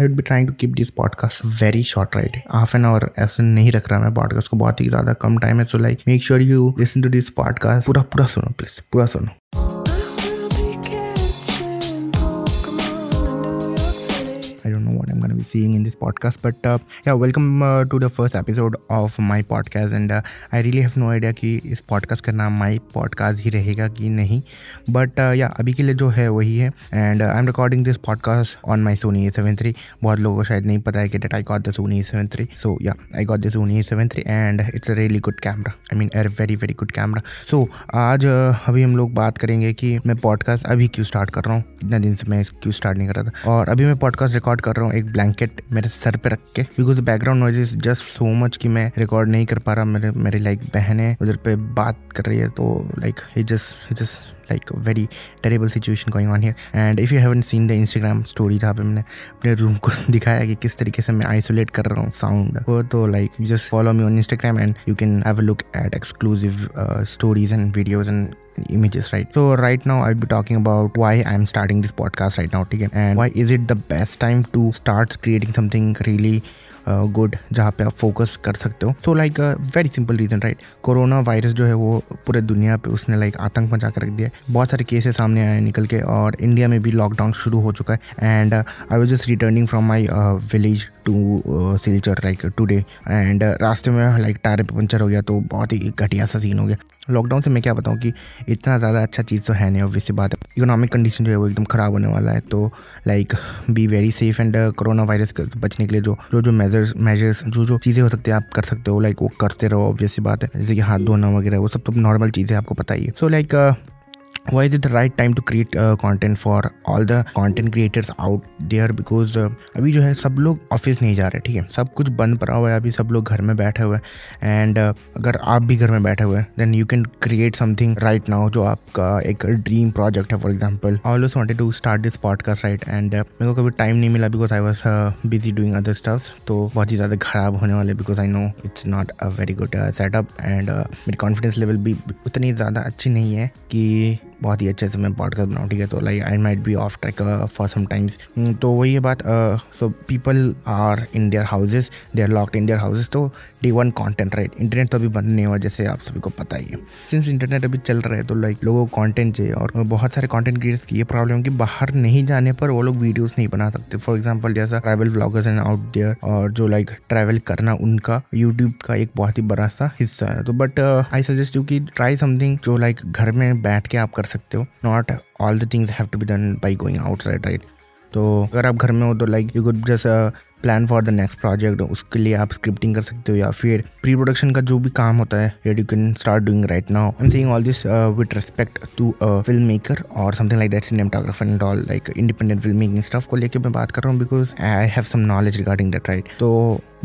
I would be trying to keep this podcast very short right half an hour ऐसे नहीं रख रहा मैं पॉडकास्ट को, बहुत ही ज़्यादा कम टाइम है। So like make sure you listen to this podcast पूरा पूरा सुनो प्लीज़ पूरा सुनो। Seeing in this podcast. But uh, yeah, welcome uh, to the first episode of my podcast. And uh, I really have no idea कि इस podcast का नाम my podcast ही रहेगा कि नहीं। बट या अभी के लिए जो है वही है। And I am recording this podcast on my Sony A seven three बहुत लोगों को शायद नहीं पता है कि that I got the Sony A seven three so yeah I got the Sony A seven three and it's a really good camera I mean uh very very good camera so आज अभी हम लोग बात करेंगे कि मैं podcast अभी क्यों स्टार्ट कर रहा हूँ। इतना दिन से मैं क्यों स्टार्ट नहीं कर रहा था। और अभी मैं पॉडकास्ट रिकॉर्ड कर रहा हूँ एक ब्लैंकेट मेरे सर पे रख के because background noise is just so much कि मैं रिकॉर्ड नहीं कर पा रहा, मेरे, मेरी लाइक बहन है उधर पे बात कर रही है तो लाइक ही just he just like very terrible situation going on here and if you haven't seen the Instagram story जहाँ पे मैंने अपने रूम को दिखाया कि किस तरीके से मैं आइसोलेट कर रहा हूँ साउंड वो तो like just follow me on Instagram and you can have a look at exclusive stories and videos and images, right? So right now i'll be talking about why i'm starting this podcast right now and why is it the best time to start creating something really good जहाँ पे आप focus कर सकते हो। So like very simple reason right corona virus जो है वो पूरे दुनिया पे उसने लाइक आतंक मचा कर रख दिया है। बहुत सारे केसेस सामने आए निकल के और इंडिया में भी लॉकडाउन शुरू हो चुका है। And I was just returning from my village to Silchar like today and रास्ते में लाइक टायर पंचर हो गया तो बहुत ही घटिया सा सीन हो गया। लॉकडाउन से मैं क्या बताऊँ कि इतना ज़्यादा अच्छा चीज़ तो है नहीं ऑब्वियस बात है। इकोनॉमिक कंडीशन जो है वो एकदम ख़राब होने वाला है तो like be very safe and corona virus बचने के लिए जो जो जो मेजर्स मेजर्स जो जो चीज़ें हो सकती है, आप कर सकते हो लाइक वो करते रहो ऑब्वियस बात है। जैसे कि हाथ धोना वगैरह, वो सब तो नॉर्मल चीज़ें आपको पता ही है। So like why is it the right time to create uh, content for all the content creators out there? Because uh, अभी जो है सब लोग ऑफ़िस नहीं जा रहे ठीक है? सब कुछ बंद पड़ा हुआ है अभी सब लोग घर में बैठे हुए हैं। एंड uh, अगर आप भी घर में बैठे हुए हैं then you can create something right now जो आपका एक ड्रीम प्रोजेक्ट है for example always wanted to start this podcast right and मेरे को कभी टाइम नहीं मिला because I was busy doing other stuffs तो बहुत ही ज़्यादा ख़राब होने वाले because I know it's not a very good setup and मेरी कॉन्फिडेंस लेवल भी उतनी ज़्यादा अच्छी नहीं है कि बहुत ही अच्छे से मैं पॉडकास्ट बनाऊँ, ठीक है? तो like I might be off track for some times तो वही है बात so people are in there houses they are locked in there houses तो they want content right internet तो अभी बंद नहीं हुआ, जैसे आप सभी को पता ही है। सिंस इंटरनेट अभी चल रहा है तो लाइक लोगों को कॉन्टेंट चाहिए, और बहुत सारे कॉन्टेंट क्रिएटर्स की ये प्रॉब्लम कि बाहर नहीं जाने पर वो लोग वीडियोज़ नहीं बना सकते। फॉर एग्ज़ाम्पल जैसा travel bloggers and out there और जो लाइक ट्रैवल करना उनका यूट्यूब का एक बहुत ही बड़ा सा हिस्सा है। तो बट आई सजेस्ट यू कि ट्राई समथिंग जो लाइक घर में बैठ के आप कर सकते हो। Not all the things have to be done by going outside right तो अगर आप घर में हो तो like you good just plan for the next project उसके लिए आप स्क्रिप्टिंग कर सकते हो या फिर प्री प्रोडक्शन का जो भी काम होता है you can start doing right now I am seeing all this with respect to film maker और something like that cinematographer and all like independent film making stuff को लेकर मैं बात कर रहा हूँ because I have some knowledge regarding that right तो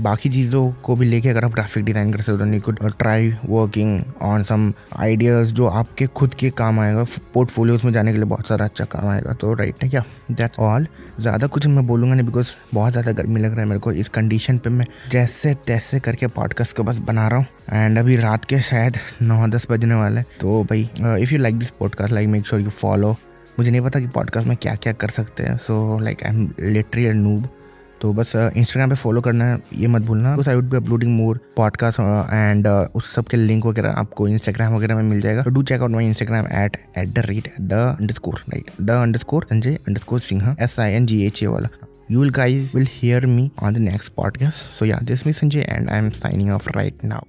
बाकी चीज़ों को भी लेके अगर आप ग्राफिक डिज़ाइन कर सकते हो you could try working on some ideas जो आपके खुद के काम आएगा पोर्टफोलियोज में जाने के लिए बहुत सारा अच्छा काम आएगा तो राइट है क्या? दैट्स ऑल ज़्यादा कुछ मैं बोलूँगा नहीं बिकॉज़ बहुत ज़्यादा गर्मी लग रहा है मेरे को इस कंडीशन पे मैं जैसे तैसे करके पॉडकास्ट को बस बना रहा हूँ। एंड अभी रात के शायद नौ दस बजने वाले तो भाई if you like this podcast like make sure you follow मुझे नहीं पता कि पॉडकास्ट में क्या क्या कर सकते हैं। So like I am literally an noob तो बस इंस्टाग्राम पे फॉलो करना है, ये मत भूलना। Because I would be uploading more podcast and उस सब के लिंक वगैरह आपको इंस्टाग्राम वगैरह में मिल जाएगा। Do check out my Instagram at at the rate the underscore right the underscore Sanjay underscore Singh S I N G H A वाला। You guys will hear me on the next podcast. So yeah this is me sanjay and i'm signing off right now